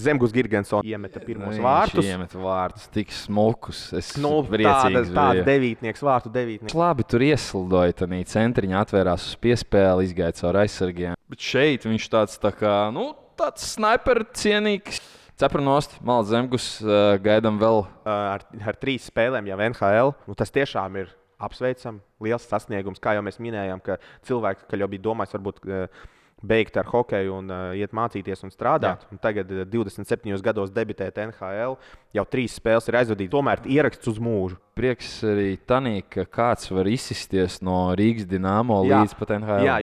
Zemgus Gigantsons iemeta pirmos Viņš vārtus. Iemeta vārtus, tik smukus. Es Nu, tāda biju. devītnieks, vārtu devītnieks. Labi, tur ieslidoja, tad centriņā atvērās uz piespēli, izgāja cauri aizsargiem. Bet šeit viņš tāds tā kā, nu, tāds sniper cienīgs. Cepranost, Malas Zemgus, uh, gaidām vēl. Uh, ar, ar trīs spēlēm jau NHL. Nu, tas tiešām ir apsveicams, liels sasniegums. Kā jau mēs minējām, ka cilvēki, ka jau bija domājis, varbūt uh, beigt ar hokeju un uh, iet mācīties un strādāt. Un tagad, uh, 27 gados, debitēt NHL, jau trīs spēles ir aizvadītas. Tomēr ieraksts uz mūžu. Prieks arī tanī, ka kāds var izsisties no Rīgas dīnāmo Jā. līdz pat NHL. Jā,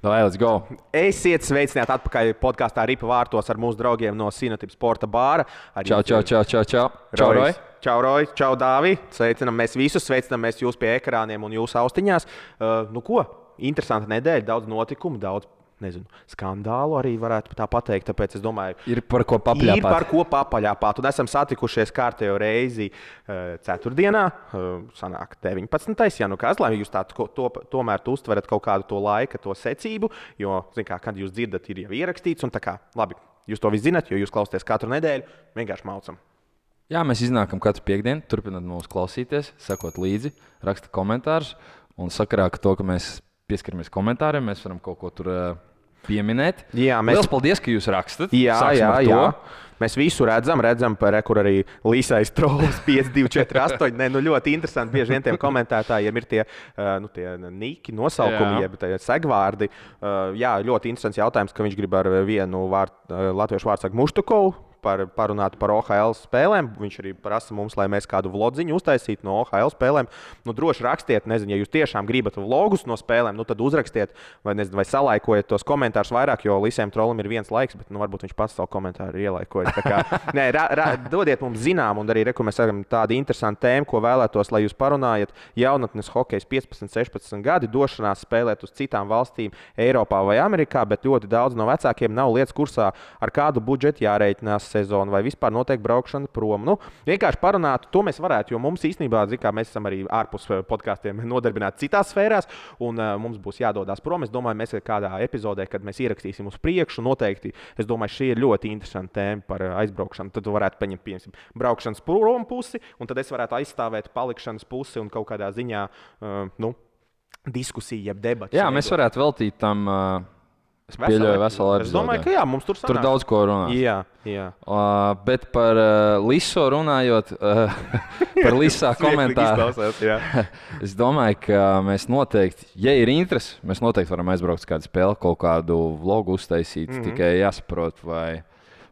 Vai, let's go! Esiet sveicināti atpakaļ podkāstā Ripa Vārtos ar mūsu draugiem no Sinotipas Sporta Bāra. Ar Čau, čau, čau, čau, čau. Čau, Roy! Čau, Roja! Čau, Dāvi! Sveicinām mēs visus, sveicinām mēs jūs pie ekrāniem un jūsu austiņās. Uh, nu ko? Interesanta nedēļa, daudz notikumu, daudz nezinu, skandālu arī varētu tā pateikt. Tāpēc es domāju, Ir par ko Ir papļāpāt. par ko papaļāpāt. Un esam satikušies kārtējo reizi uh, ceturtdienā, uh, sanāk 19. Ja nu kas, lai jūs tādu ko- to, tomēr tu uztverat kaut kādu to laika, to secību, jo, kā, kad jūs dzirdat, ir jau ierakstīts. Un tā kā, labi, jūs to visu zinat, jo jūs klausāties katru nedēļu, vienkārši maucam. Jā, mēs iznākam katru piekdienu, turpināt mūsu klausīties, sekot līdzi, raksta komentārus. Un sakarā ar to, ka mēs pieskaramies komentāriem, mēs varam kaut ko tur uh, pieminēt. Jā, Mēs... Lielas paldies, ka jūs rakstat. Jā, Sāksim jā, jā. Mēs visu redzam, redzam, par kur arī Līsais trolls 5, 2, 4, 8. Nē, nu ļoti interesanti. Bieži vien tiem komentētājiem ir tie, uh, nu, tie nīki nosaukumi, jeb segvārdi. Uh, jā, ļoti interesants jautājums, ka viņš grib ar vienu vārdu, uh, latviešu vārdu sakot, Muštukovu. Par, parunāt par OHL spēlēm. Viņš arī prasa mums, lai mēs kādu vlodziņu uztaisītu no OHL spēlēm. Nu, droši rakstiet, nezinu, ja jūs tiešām gribat vlogus no spēlēm, nu, tad uzrakstiet vai, nezinu, vai salaikojiet tos komentārus vairāk, jo Lisēm trolim ir viens laiks, bet nu, varbūt viņš pats savu komentāru. Tā Kā, nē, ra, ra, dodiet mums zinām, un arī esam tādu interesantu tēmu, ko vēlētos, lai jūs parunājat. Jaunatnes hokejs 15, 16 gadi, došanās spēlēt uz citām valstīm, Eiropā vai Amerikā, bet ļoti daudz no vecākiem nav lietas kursā, ar kādu budžetu jārēķinās sezonu vai vispār notiek braukšana prom. Nu, vienkārši parunāt, to mēs varētu, jo mums īstenībā, kā, mēs esam arī ārpus eh, podkāstiem nodarbināti citās sfērās, un uh, mums būs jādodas prom. Es domāju, mēs kādā epizodē, kad mēs ierakstīsim uz priekšu, noteikti, es domāju, šī ir ļoti interesanta tēma par uh, aizbraukšanu. Tad tu varētu paņemt, piemēram, braukšanas prom pusi, un tad es varētu aizstāvēt palikšanas pusi un kaut kādā ziņā, uh, nu, diskusiju, jeb debatu. Jā, mēs varētu veltīt tam. Uh, es pieļauju veselu Es domāju, ka jā, mums tur Tur sanāk. daudz ko runāt. Jā, jā. Uh, bet par uh, Liso runājot, uh, par Lisā komentāru. Es domāju, ka mēs noteikti, ja ir interese, mēs noteikti varam aizbraukt uz kādu spēli, kaut kādu vlogu uztaisīt. Mm. -hmm. Tikai jāsaprot, vai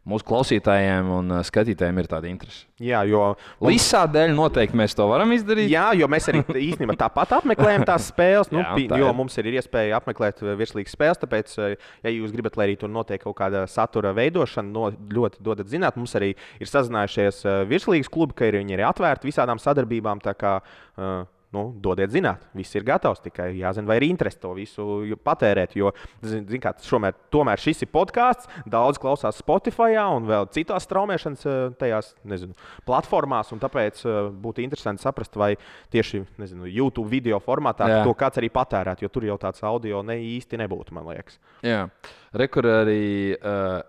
mūsu klausītājiem un uh, skatītājiem ir tāda interese. jā, jo Lisā dēļ noteikti mēs to varam izdarīt. Jā, jo mēs arī īstenībā tāpat apmeklējam tās spēles. Nu, Jā, tā jo ir. mums ir iespēja apmeklēt eh, virslīgas spēles. Tāpēc, eh, ja jūs gribat, lai arī tur notiek kaut kāda satura veidošana, no, ļoti dodat zināt. Mums arī ir sazinājušies eh, virslīgas klubi, ka ir, viņi ir atvērti visādām sadarbībām. Kā, eh, Nu, dodiet zināt, viss ir gatavs. Tikai jāzina, vai ir interese to visu patērēt. Jo, zin, kā, šomēr, tomēr šis ir podkāsts. Daudz klausās Spotify un vēl citās straumēšanas tajās, nezinu, platformās. Tāpēc būtu interesanti saprast, vai tieši nezinu, YouTube video formātā Jā. to kāds arī patērētu. Jo tur jau tāds audio ne īsti nebūtu, man liekas. Jā. Rekur arī uh,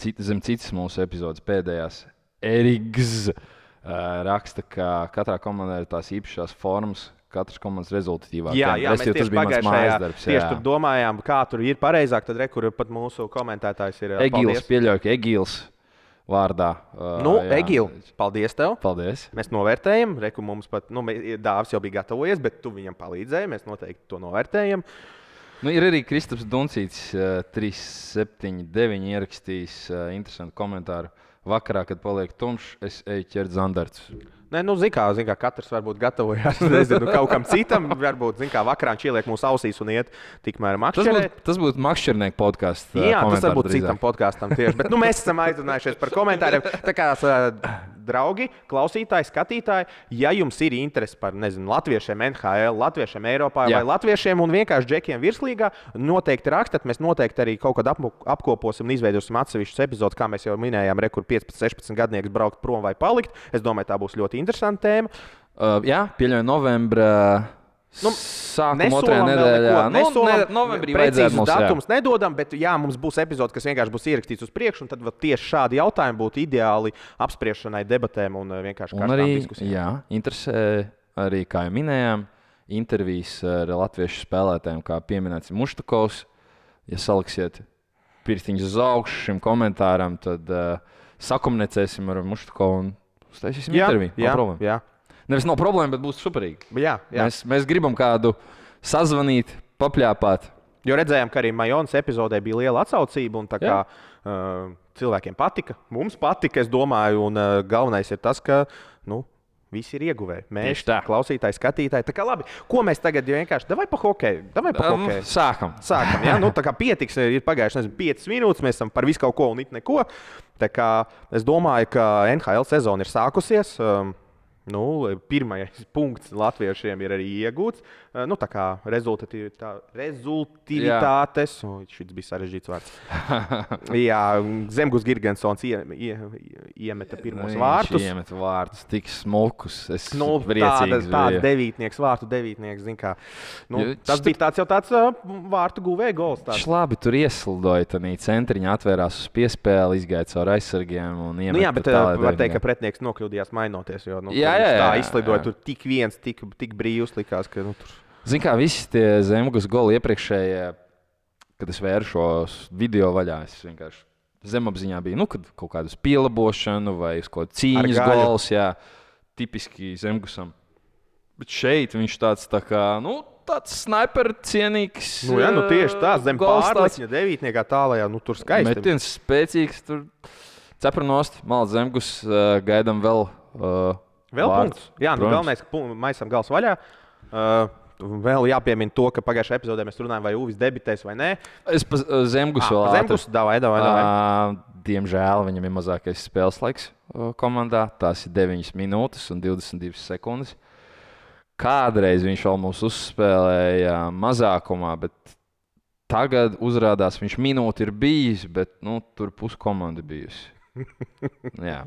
cita, zem citas mūsu epizodes pēdējās. Eriks uh, raksta, ka katrā komandā ir tās īpašās formas, katras komandas rezultatīvā. Jā, jā mēs tas tieši pagājušajā darbs. tieši tur domājām, kā tur ir pareizāk. Tad rekur pat mūsu komentētājs ir eh, Egīls paldies. pieļauj, ka Egīls vārdā. Uh, Nu. Egīl, paldies tev! Paldies. Mēs novērtējam, reku mums pat, nu, Dāvis jau bija gatavojies, bet tu viņam palīdzēji. Mēs noteikti to novērtējam. Nu, ir arī Kristaps Duncīts, uh, 379 ierakstījis uh, interesantu komentāru. Vakarā, kad paliek tumšs, es eju ķert zandarts. Nē, nu, zini, kā, zin, kā katrs varbūt gatavojas nezinu, kaut kam citam. Varbūt, zini, kā vakarā viņš ieliek mūsu ausīs un iet tikmēr Tas būtu, tas būtu Makšķernieku podkāsts. Jā, tas varbūt drīzāk. citam podkāstam tieši. Bet nu, mēs esam aizrunājušies par komentāriem. Tā kā draugi, klausītāji, skatītāji, ja jums ir interese par nezinu, latviešiem, NHL, latviešiem Eiropā Jā. vai latviešiem un vienkārši džekiem virslīgā, noteikti rakstiet. Mēs noteikti arī kaut kad apkoposim un izveidosim atsevišķus epizodus, kā mēs jau minējām, rekur 15, 16 gadnieks braukt prom vai palikt. Es domāju, tā būs ļoti interesanta tēma. Uh, jā, pieļauju novembra. Nu, Sākumā otrajā nedēļā. Nu, ne, novembrī vajadzētu mums, jā. datumus nedodam, bet jā, mums būs epizode, kas vienkārši būs ierakstīts uz priekšu, un tad vēl tieši šādi jautājumi būtu ideāli apspriešanai, debatēm un eh, vienkārši Un arī, diskusijām. jā, interesē arī, kā jau minējām, intervijas ar latviešu spēlētājiem, kā pieminēts Muštakovs. Ja saliksiet pirkstiņus uz augšu šim komentāram, tad uh, sakomunicēsim ar Muštakovu un uztaisīsim Jā, interviju. jā, problēma. jā, Nevis nav problēma, bet būs superīgi. jā, jā. Mēs, mēs gribam kādu sazvanīt, papļāpāt. Jo redzējām, ka arī Majonas epizodē bija liela atsaucība. Kā, uh, cilvēkiem patika, mums patika, es domāju, un uh, galvenais ir tas, ka nu, visi ir ieguvēji. Mēs, tā. klausītāji, skatītāji. Tā kā labi, ko mēs tagad vienkārši davai pa hokeju? Davai pa Um, hokeju. sākam. Sākam, jā, nu, tā kā pietiks, ir pagājušas 5 minūtes, mēs esam par visu kaut ko un it neko. Tā kā es domāju, ka NHL sezona ir sākusies. Um, Nu, pirmais punkts latviešiem ir arī iegūts. Nu, tā kā rezultātivitātes, oh, šis bija sarežģīts vārds. Jā, Zemgus Gigantsons ie, ie, iemeta pirmos vārtus. Iemet vārtus, tik smukus. Es Nu, tāda biju. devītnieks, vārtu devītnieks. zini Kā, nu, Jo tas šit- bija tāds jau tāds uh, vārtu guvēja gols. tāds. Viņš labi tur ieslidoja, tad centriņā atvērās uz piespēli, izgāja caur aizsargiem. un Nu, jā, iemeta bet tālāk uh, var teikt, ka pretinieks nokļūdījās mainoties. Jo, nu, Jā, jā, viņš tā jā, izlidoja jā. tur tik viens, tik, tik brīvs likās. Ka, nu, tur... Zini, kā visi tie zemgus goli iepriekšējie, kad es vēršos video vaļā, es vienkārši zemapziņā biju, nu, kad kaut kādu pielabošanu vai kādu cīņas gols, jā, tipiski zemgusam. Bet šeit viņš tāds tā kā, nu, tāds sniper cienīgs. Nu, jā, nu, tieši tā, zem gols tāds. pārliņa devītniekā tālajā, nu, tur skaisti. Metiens spēcīgs, tur cepranost, malas zemgus, uh, gaidām vēl. Uh, Vēl vārds. punkts. Jā, nu, Protams. galvenais, ka maisam gals vaļā. Uh, Vēl jāpiemina to, ka pagājušajā epizodē mēs runājām, vai Uvis debitēs vai nē. Es pa uh, zemgus vēl ātri. Zemgus, davai, davai, davai. Ā, Diemžēl viņam ir mazākais spēles laiks ā, komandā. Tās ir 9 minūtes un 22 sekundes. Kādreiz viņš vēl mūs uzspēlēja mazākumā, bet tagad uzrādās, viņš minūti ir bijis, bet nu, tur puskomanda bijusi. Jā,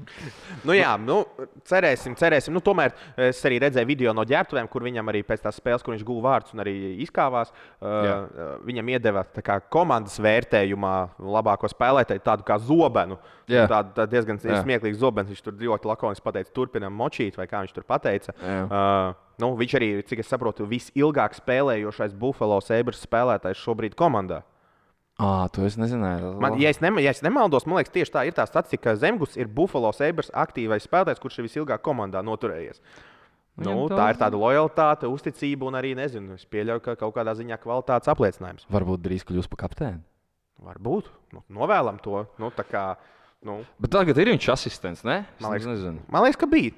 Nu, jā, nu, cerēsim, cerēsim. Nu, tomēr es arī redzēju video no ģērbtuvēm, kur viņam arī pēc tās spēles, kur viņš guva vārdus un arī izkāvās. Jā. Uh, viņam iedeva tā kā, komandas vērtējumā labāko spēlētāju, tādu kā zobenu. Jā. Tādu tā diezgan Jā. smieklīgu zobenu. Viņš tur ļoti lakoniski pateica, turpinām močīt, vai kā viņš tur pateica. Jā. Uh, nu, viņš arī, cik es saprotu, visilgāk spēlējošais Buffalo Sabres spēlētājs šobrīd komandā. À, to es nezināju. Man, ja, es nem, ja es nemaldos, man liekas, tieši tā ir tā statistika, ka Zemgus ir Buffalo Sabres aktīvais spēlētājs, kurš ir visilgāk komandā noturējies. Nu, Viņam tā ir daudz- tāda lojalitāte, uzticība un arī, nezinu, es pieļauju, ka kaut kādā ziņā kvalitātes apliecinājums. Varbūt drīz kļūs par kapteini. Varbūt. Nu, novēlam to. Nu, tā kā, nu, Bet tagad ir viņš asistents, ne? Es Man liekas, nezinu. man liekas, ka bija.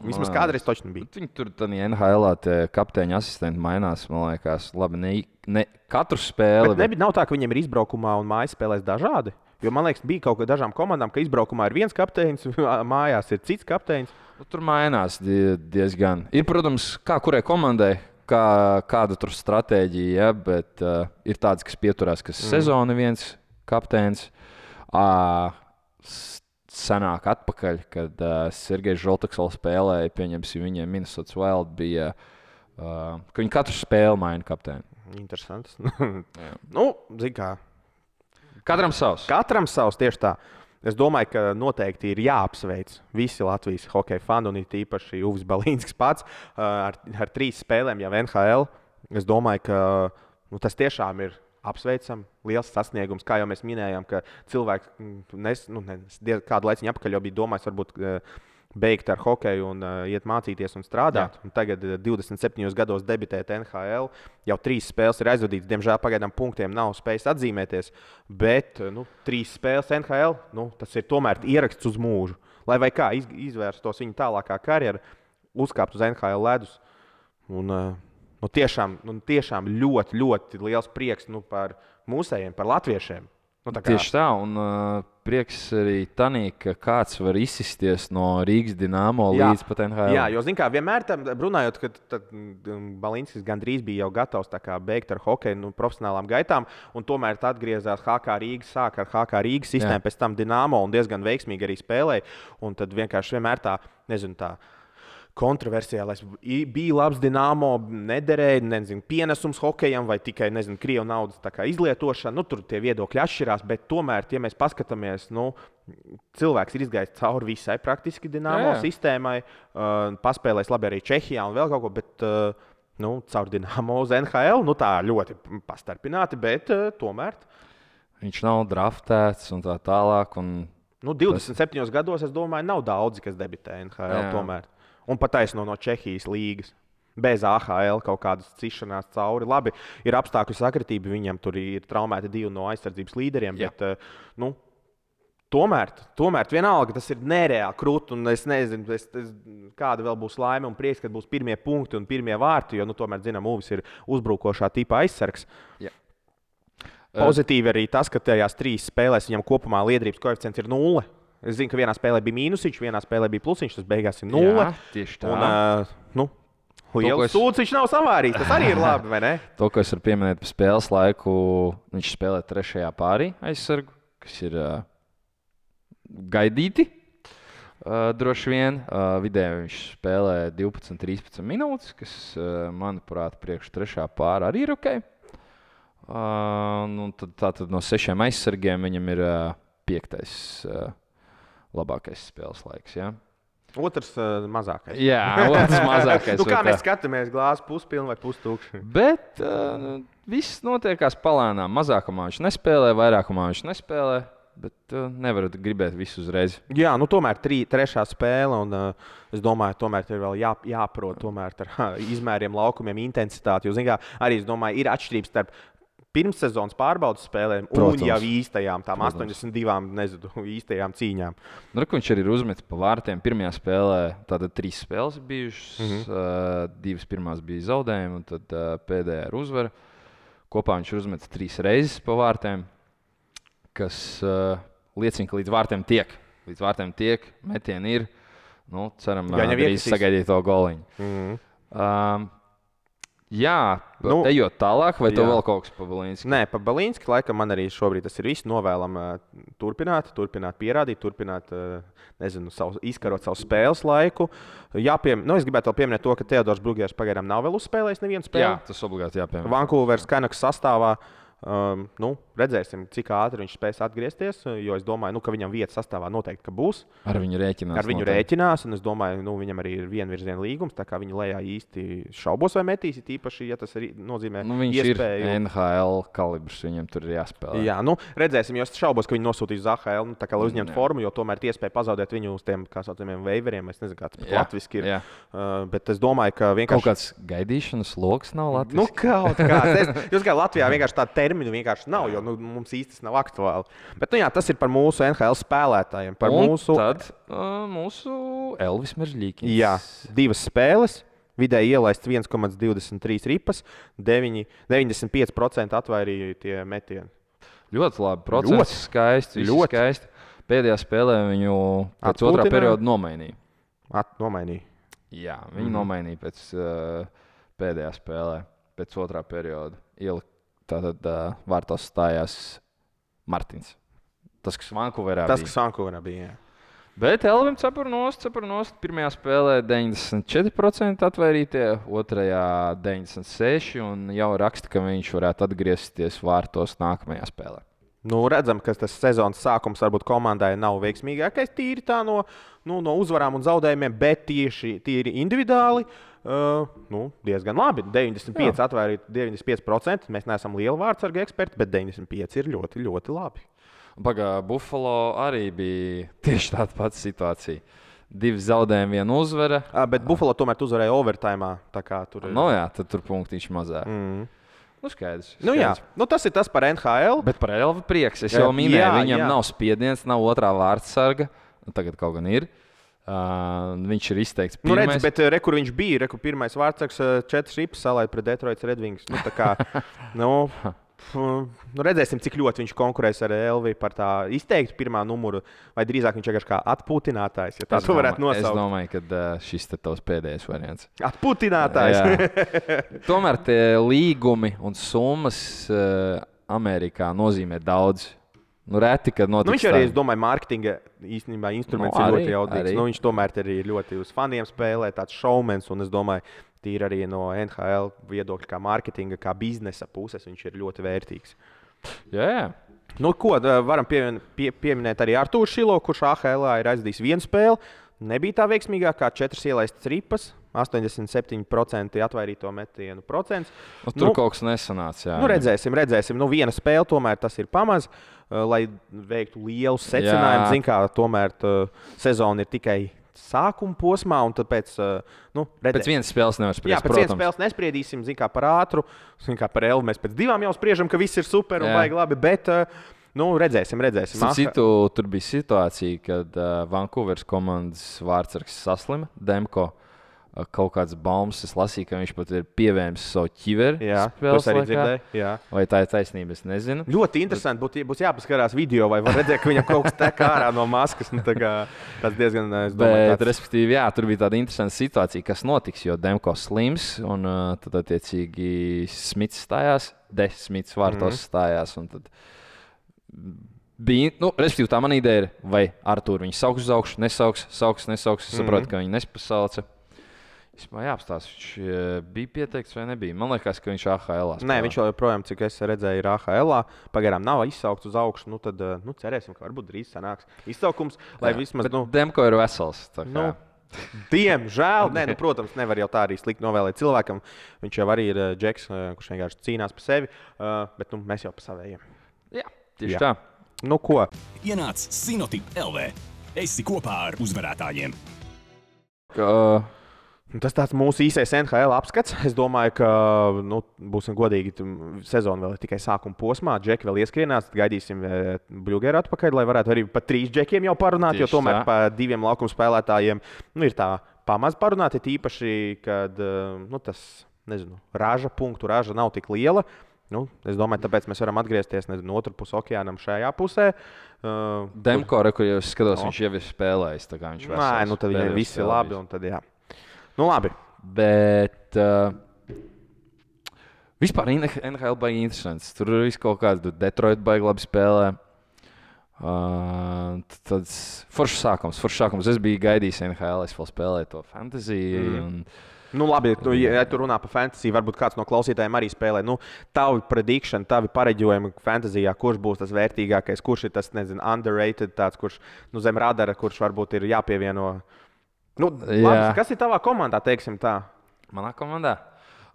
Vismaz Man- kādreiz točni bija. Bet Viņi tur tādā NHL tie kapteiņa asistenti mainās. Man liekas, labi, ne, ne katru spēli. Bet nebija, nav tā, ka viņiem ir izbraukumā un mājas spēlēs dažādi. Jo man liekas, bija kaut kā dažām komandām, ka izbraukumā ir viens kapteinis, mājās ir cits kapteinis. Nu, Tur mainās die, diezgan. Ir, protams, kā kurai komandai, kā, kāda tur stratēģija, ja, bet uh, ir tādas, kas pieturās, kas mm. sezona viens kapteinis. Uh, senāk atpakaļ, kad uh, Sergejs Žoltaks vēl spēlēja, pieņemsim, viņiem Minnesota Wild bija, uh, ka viņi katru spēli maina kapteini. Interesants. nu, kā, Katram savs. Katram savs tieši tā. Es domāju, ka noteikti ir jāapsveic visi Latvijas hokeja fani, un it īpaši Uvis Balīnskis pats uh, ar, ar trīs spēlēm jau NHL. Es domāju, ka nu, tas tiešām ir apsveicams, liels sasniegums. Kā jau mēs minējām, ka cilvēki mm, nes, nu, ne, diez- kādu laiku atpakaļ jau bija domājis, varbūt uh, beigt ar hokeju un uh, iet mācīties un strādāt. Un tagad, uh, 27 gados, debitēt NHL. Jau trīs spēles ir aizvadītas. Diemžēl pagaidām punktiem nav spējis atzīmēties. Bet nu, trīs spēles NHL nu, tas ir tomēr ieraksts uz mūžu. Lai vai kā iz, izvērstos viņa tālākā karjera, uzkāpt uz NHL ledus. Un, uh, nu, tiešām, nu, tiešām ļoti, ļoti liels prieks nu, par mūsējiem, par latviešiem. Nu, tā kā- Tieši tā, un uh, prieks arī tanī, ka kāds var izsisties no Rīgas dīnāmo līdz pat NHL. Jā, jo, zināmā mērā, vienmēr tam runājot, ka tad, mm, Balinskis gandrīz bija jau gatavs kā, beigt ar hokeju, nu, profesionālām gaitām, un tomēr atgriezās HK Rīgas, sāka ar HK Rīgas sistēmu, Jā. pēc tam Dienāmo un diezgan veiksmīgi arī spēlēja. Un tad vienkārši vienmēr tā, nezinu, tā. Kontroversiālais. Bija labs dīnāmo, nederēja, nezinu, pienesums hokejam vai tikai, nezinu, krievu naudas izlietošana. Nu, tur tie viedokļi atšķirās, bet tomēr, ja mēs paskatāmies, nu, cilvēks ir izgājis cauri visai praktiski dīnāmo sistēmai, uh, paspēlējis labi arī Čehijā un vēl kaut ko. Bet, uh, Nu, caur dīnāmo uz NHL, nu tā ļoti pastarpināti, bet uh, tomēr Viņš nav draftēts un tā tālāk. Un... Nu, 27 tas... gados, es domāju, nav daudzi, kas debitē NHL. Jā. Tomēr. Un pat taisno no Čehijas līnijas. Bez AHL kaut kādas cišanās cauri. Labi, ir apstākļu sakritība. Viņam tur ir traumēti divi no aizsardzības līderiem. Jā. Bet, eh, nu, tomēr, tomēr vienalga tas ir nereāli krūti. Es nezinu, es, es, kāda vēl būs laime un prieks, kad būs pirmie punkti un pirmie vārti. Jo, nu, tomēr, zinām, Uvis ir uzbrukošā tipa aizsargs. Pozitīvi arī tas, ka tajās trīs spēlēs viņam kopumā liederības koeficients ir nulle. Es zinu, ka vienā spēlē bija mīnusiņš, vienā spēlē bija plusiņš, tas beigās ir nulle. Tieši tā. Un, uh, nu, Liels es- viņš nav savārījis. Tas arī ir labi, vai ne? To, ko es varu pieminēt par spēles laiku, viņš spēlē trešajā pārī aizsargu, kas ir uh, gaidīti. Uh, droši vien uh, vidēji viņš spēlē 12, 13 minūtes, kas, uh, manuprāt, priekš trešā pāra arī ir ok. Uh, nu, tad, tātad no sešiem aizsargiem viņam ir uh, piektais uh, labākais spēles laiks. Ja? Otrs uh, mazākais. Jā, otrs mazākais. nu, kā mēs tā? skatāmies, glāzes puspilna vai pustukša? Bet uh, viss notiekās palēnām. Mazākumā viņš nespēlē, vairākumā viņš nespēlē. Bet uh, nevarat gribēt visu uzreiz. Jā, nu tomēr trī, trešā spēle, un uh, es domāju, tomēr ir vēl jā, jāprot tomēr ar izmēriem, laukumiem, intensitāti. Jo, kā, arī es domāju, ir atšķirības starp pirmssezonas pārbaudas spēlēm Protams. un jau īstajām, tām Protams. 82 nezinu, īstajām cīņām. Nu, viņš arī ir uzmetis pa vārtiem. Pirmajā spēlē tātad trīs spēles bijušas. Mm. -hmm. uh, divas pirmās bija zaudējumi, un tad uh, pēdējā ir uzvara. Kopā viņš ir uzmetis trīs reizes pa vārtiem, kas uh, liecina, ka līdz vārtiem tiek. Līdz vārtiem tiek, metieni ir. Nu, ceram, ka viņam drīz sagaidīt to goliņu. Mm -hmm. Um, jā, Nu, ejot tālāk, vai tev jā. vēl kaut kas pabalīns? Nē, pa Balīnski laikam man arī šobrīd tas ir viss. Novēlam uh, turpināt, turpināt pierādīt, turpināt, uh, nezinu, savu, izkarot savu spēles laiku. Jāpiem, nu, es gribētu vēl pieminēt to, ka Teodors Brūgers pagaidām nav vēl uzspēlējis nevienu spēli. Jā, tas obligāti jāpiemina. Vankūveras Kanaks sastāvā. Um, nu, redzēsim, cik ātri viņš spēs atgriezties. Jo es domāju, nu, ka viņam vietas sastāvā noteikti būs. Ar viņu rēķinās. Ar viņu noteikti. rēķinās, un es domāju, nu, viņam arī ir vienvirziena līgums. Tā kā viņa lejā īsti šaubos, vai metīs, it īpaši, ja tas arī nozīmē Nu, viņš iespēju. ir NHL kalibrs, viņam tur ir jāspēlē. Jā, nu, redzēsim, jo es šaubos, ka viņi nosūtīs Zahēlu, nu, tā kā lai uzņemtu formu, jo tomēr ir iespēja pazaudēt viņu uz tiem, kā saucamiem, veiveriem. Es nezinu, kāds Jā, latviešu ir. jā. Uh, bet es domāju, ka Kaut vienkārši. kāds gaidīšanas lokus nav Latvijas. Nu, kaut kāds. Es, jūs kā Latvijā vienkārši tādu terminu vienkārši nav, jo nu, mums tas nav aktuāli. Bet nu, jā, tas ir par mūsu NHL spēlētājiem. Par Un mūsu, Tad uh, mūsu Elvis Meržģīkins. jā, divas spēles. Vidēji ielaists 1,23 ripas, 9, 95% atvairīja tie metieni. Ļoti labi. Procents ļoti skaisti. Ļoti. Skaisti. Pēdējā spēlē viņu pēc otrā perioda nomainīja. At, nomainīja. Jā, viņu mm. nomainīja pēc uh, pēdējā spēlē, pēc otrā perioda. Ielika tātad uh, vārtos stājās Martins. Tas, kas Vankūverā Tas, bija. kas Vankūverā bija. Jā. Bet Elvim cepurnos, cepurnos pirmajā spēlē 94% atvairītie, otrajā 96% un jau raksta, ka viņš varētu atgriezties vārtos nākamajā spēlē. Nu, redzam, ka tas sezonas sākums varbūt komandai nav veiksmīgākais tīri tā no, nu, no uzvarām un zaudējumiem, bet tieši tīri individuāli. Uh, nu, diezgan labi. 95, atvairīt 95%. Mēs neesam liela vārdsarga eksperti, bet 95 ir ļoti, ļoti labi. Pagaidā Buffalo arī bija tieši tāda pati situācija. Divi zaudējumi, viena uzvara. Uh, bet Buffalo tomēr uzvarēja overtime. Tā kā tur ir. No jā, tad tur punktiņš mazāk. Mm. Nu, skaidrs. Nu, jā, skaidrs. nu, tas ir tas par NHL. Bet par Elvu prieks. Es Jā, jau minēju, jā, viņam jā. nav spiediens, nav otrā vārdsarga. Nu, Tagad kaut gan ir. Uh, viņš ir izteikts Nu, redz, pirmais. bet uh, re, kur viņš bija, re, kur pirmais vārdsargs, uh, četras ripas salāja pret Detroitas Redwings. Nu, tā kā, nu, nu, redzēsim, cik ļoti viņš konkurēs ar Elviju par tā izteiktu pirmā numuru, vai drīzāk viņš vienkārši kā atpūtinātājs, ja tā varētu domāju- Es nosaukt. domāju, ka šis ir tavs pēdējais variants. Atpūtinātājs. Tomēr tie līgumi un summas Amerikā nozīmē daudz. Nu, reti, kad Nu, notiek. viņš arī, es domāju, mārketinga īstenībā instruments Nu, nu, ir arī, ļoti jaudīgs. arī. Nu, viņš tomēr arī ir ļoti uz faniem spēlē, tāds šovmens. Un es domāju, tīri arī no NHL viedokļa, kā mārketinga, kā biznesa puses, viņš ir ļoti vērtīgs. Jā, jā. Nu, ko varam pievien, pie, pieminēt arī Arthūru Šilo, kurš AHL ir aizdījis vienu spēli. Nebija tā veiksmīgākā, četras ielaistas ripas, 87% atvairīto metienu procents. Nu, tur Nu, kaut kas nesanāca. Jā, Nu, redzēsim, redzēsim. Nu, viena spēle tomēr tas ir pamaz, uh, lai veiktu lielu secinājumu. Ziniet, kā tomēr tā sezona ir tikai sākuma posmā, un tāpēc uh, nu, Pēc redzēsim. vienas spēles nevar Jā, spriest. pēc vienas spēles nespriedīsim, zinām, kā par zinām, kā par Elvu. Mēs pēc divām jau spriežam, ka viss ir super un Jā. baigi labi. Bet, uh, nu, redzēsim, redzēsim. Citu, tur bija situācija, kad uh, Vankūveras komandas vārdsargs saslima Demko. Uh, kaut kāds baumas, es lasīju, ka viņš pat ir pievērs savu ķiveri. Jā, es arī dzirdēju. Vai tā ir taisnība? Es nezinu. Ļoti interesanti būtu, būs jāpaskarās video, vai redzēt, ka viņam kaut kas tek ārā no maskas. Nu, tā kā, tas diezgan, domāju, Bet, tāds- respektīvi, jā, tur bija tāda interesanta situācija, kas notiks. Jo Demko slims, un uh, tad, attiecīgi, Smits stājās, Desmits vārtos mm. stājās. un Tad bija, nu, respektīvi, tā mana ideja ir, vai Artur viņu sauks uz augšu, nesauks, sauks, nesauks. Es saprotu, mm. ka viņi nespasauca. Vispār jāapstāsta, viņš eh, bija pieteikts vai nebija. Man liekas, ka viņš AHL. Nē, viņš joprojām, cik es redzēju, ir AHL. Pagaidām nav izsaukts uz augšu. Nu, tad eh, nu, cerēsim, ka varbūt drīz sanāks izsaukums. Lai vismaz, nu, Demko ir vesels. nu, diemžēl, nē, nu, protams, nevar jau tā arī slikti novēlēt cilvēkam. Viņš jau arī ir eh, džeks, kurš vienkārši cīnās par sevi. Bet nu, mēs jau par saviem. jā, tieši Jā. tā. Nu, ko? Ienāc Sinotip LV. Esi kopā ar uzvarētājiem. Ka, Nu, Tas tāds mūsu īsais NHL apskats. Es domāju, ka, nu, būsim godīgi, sezona vēl ir tikai sākuma posmā. Džeki vēl ieskrienās, tad gaidīsim Bluegeru atpakaļ, lai varētu arī par trīs džekiem jau parunāt. Tieši jo tomēr tā. par diviem laukuma spēlētājiem nu, ir tā pamaz parunāt. Ir īpaši, kad eh, nu, tas, nezinu, raža punktu raža nav tik liela. Nu, es domāju, tāpēc mēs varam atgriezties no otras puses okeānam šajā pusē. Uh, Demko, kur jau skatos, No. viņš jau ir spēlējis. Viņš Nē, nu tad pēdējos viss ir labi. un Tad, jā. Nu, labi. Bet uh, vispār NHL baigi interesants. Tur ir kaut tur Detroit baigi labi spēlē. Uh, tāds foršs sākums, foršs sākums. Es biju gaidījis NHL, es vēl spēlēju to fantasy. Mhm. Mm. Un, Nu, labi, tu, ja, tu runā par fantasy, varbūt kāds no klausītājiem arī spēlē. Nu, tavi predikšana, tavi pareģojumi fantasijā, kurš būs tas vērtīgākais, kurš ir tas, nezinu, underrated, tāds, kurš nu, zem radara, kurš varbūt ir jāpievieno. Nu, labi, kas ir tavā komandā, teiksim tā? manā komandā.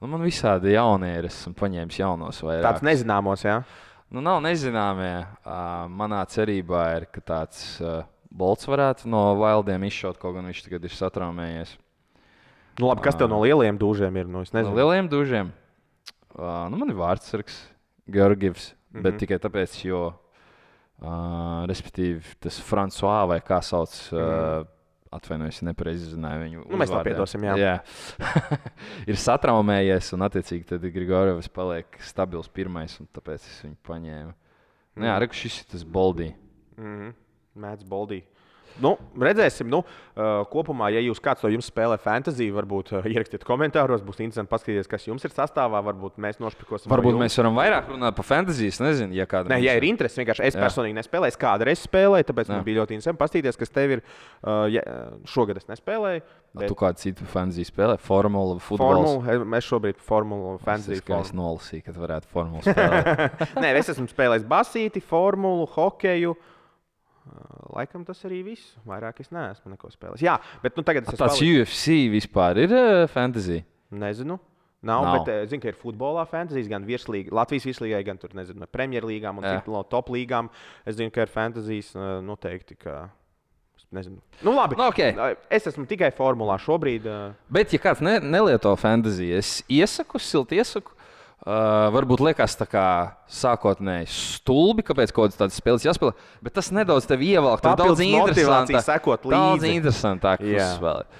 Nu, man visādi jaunie ir. Esmu paņēmis jaunos vai Tāds nezināmos, jā. Nu, nav nezināmie. Uh, manā cerībā ir, ka tāds uh, bolts varētu no Wildiem izšaut, kaut gan viņš tagad ir satraumējies. Nu, labi, kas tev no lielajiem dūžiem ir? Nu, No nezinu. lieliem dužiem. Uh, nu, man ir vārdsargs, Georgijs. Mm -hmm. Bet Mhm. tikai tāpēc, jo, uh, respektīvi, tas Frančiskais vai kā sauc, uh, atvainojos, nepareizi izrunāju viņu. Mhm. Nu, mēs jā. piedosim, jā. jā. ir satraumējies, un attiecīgi tad Grigorevs paliek stabils pirmais, un tāpēc es viņu paņēmu. Nu, jā, reku, šis ir tas boldī. Mhm. Mēdz Boldī. Nu, redzēsim, nu, uh, kopumā, ja jūs kāds no jums spēlē fantasy, varbūt uh, ierakstiet komentāros. Būs interesanti paskatīties, kas jums ir sastāvā. Varbūt mēs nošpikosim. no Varbūt mēs varam vairāk runāt par fantasy. Es nezinu, ja kāda Nē, ja ir interese, vienkārši es Jā. personīgi nespēlēju. Es kādreiz spēlēju, tāpēc Jā. man bija ļoti interesanti paskatīties, kas tev ir. Uh, ja, šogad es nespēlēju. Bet... Tu kādu citu fantasy spēlē. Formulu, mēs šobrīd formulu fantasy Es tikai es nolasīju, ka varētu formulu spēlēt. Nē, es esmu spēlējis basīti, formulu, hokeju. Laikam tas arī viss. Vairāk es neesmu neko spēlējis. Jā, bet nu, tagad es esmu. Tāds UFC vispār ir uh, fantasy. Nezinu. Nav, Nav. Bet zinu, ka ir futbolā fantasy, gan virslīga, Latvijas virslīgai, gan tur, nezinu, Premjerlīgām un no top līgām. Es zinu, ka ir fantasy noteikti. Ka... Nezinu. Nu, labi. Nu, ok. Es esmu tikai formulā šobrīd. Bet, ja kāds ne, nelieto fantasy, es iesaku, silti iesaku. Uh, varbūt liekas, tā kā sākotnēji stulbi, kāpēc kaut kādas tādas spēles jāspēlē, bet tas nedaudz tevi ievelk. Tur daudz interesantāk. sekot Daudz līdzi. interesantāk Jā. uzspēlēt.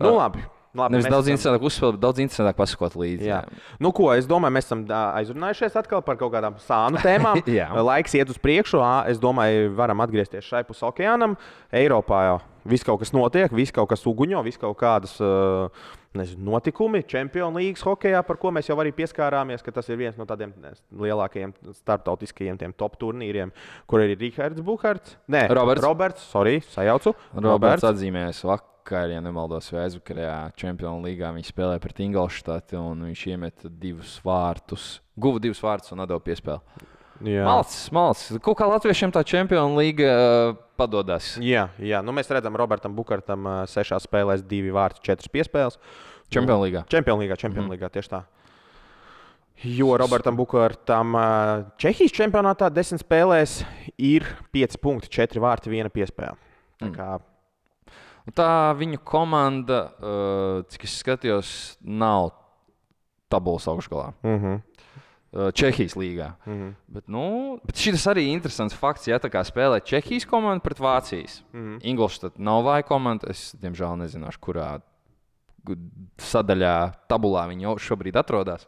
Nu, labi. labi Nevis daudz esam- interesantāk uzspēlēt, bet daudz interesantāk pasakot līdzi. Jā. Nu, ko es domāju, mēs esam aizrunājušies atkal par kaut kādām sānu tēmām. Jā. Laiks iet uz priekšu. Es domāju, varam atgriezties šai pusē okeānam. Eiropā jau viss kaut kas notiek, viss kaut kas uguņo, viss kaut kādas uh, nezinu, notikumi Champions League hokeja, par ko mēs jau arī pieskārāmies, ka tas ir viens no tādiem lielākajiem starptautiskajiem top turnīriem, kur ir Rihards Buhards. Nē, Roberts. Roberts, sorry, sajaucu. Roberts atzīmēs vakar, ja nemaldos, vai aizvakarā Champions League viņš spēlēja pret Ingolštati un viņš iemeta divus vārtus, guva divus vārtus un atdeva piespēli. Malts, malts. Kaut kā latviešiem tā Champions League uh, padodas. Jā, jā. Nu, mēs redzam, Robertam Bukartam uh, sešās spēlēs divi vārti, četras piespēles. Champions League. Čempionu līgā, Čempionu mm. līgā tieši tā. Jo Robertam Bukartam uh, Čehijas čempionātā desmit spēlēs ir 5 punkti, 4 vārti, 1 piespēle. Tā Mm. kā Tā viņu komanda, cik es skatījos, nav tabulas augšgalā. mm -hmm. Uh, Čehijas līgā. Mm -hmm. Bet, nu, bet šis arī ir interesants fakts, ja tā kā spēlē Čehijas komanda pret Vācijas. Mm. -hmm. Ingūna nav vāja komanda. Es, diemžēl, nezināšu, kurā sadaļā, tabulā viņi jau šobrīd atrodas.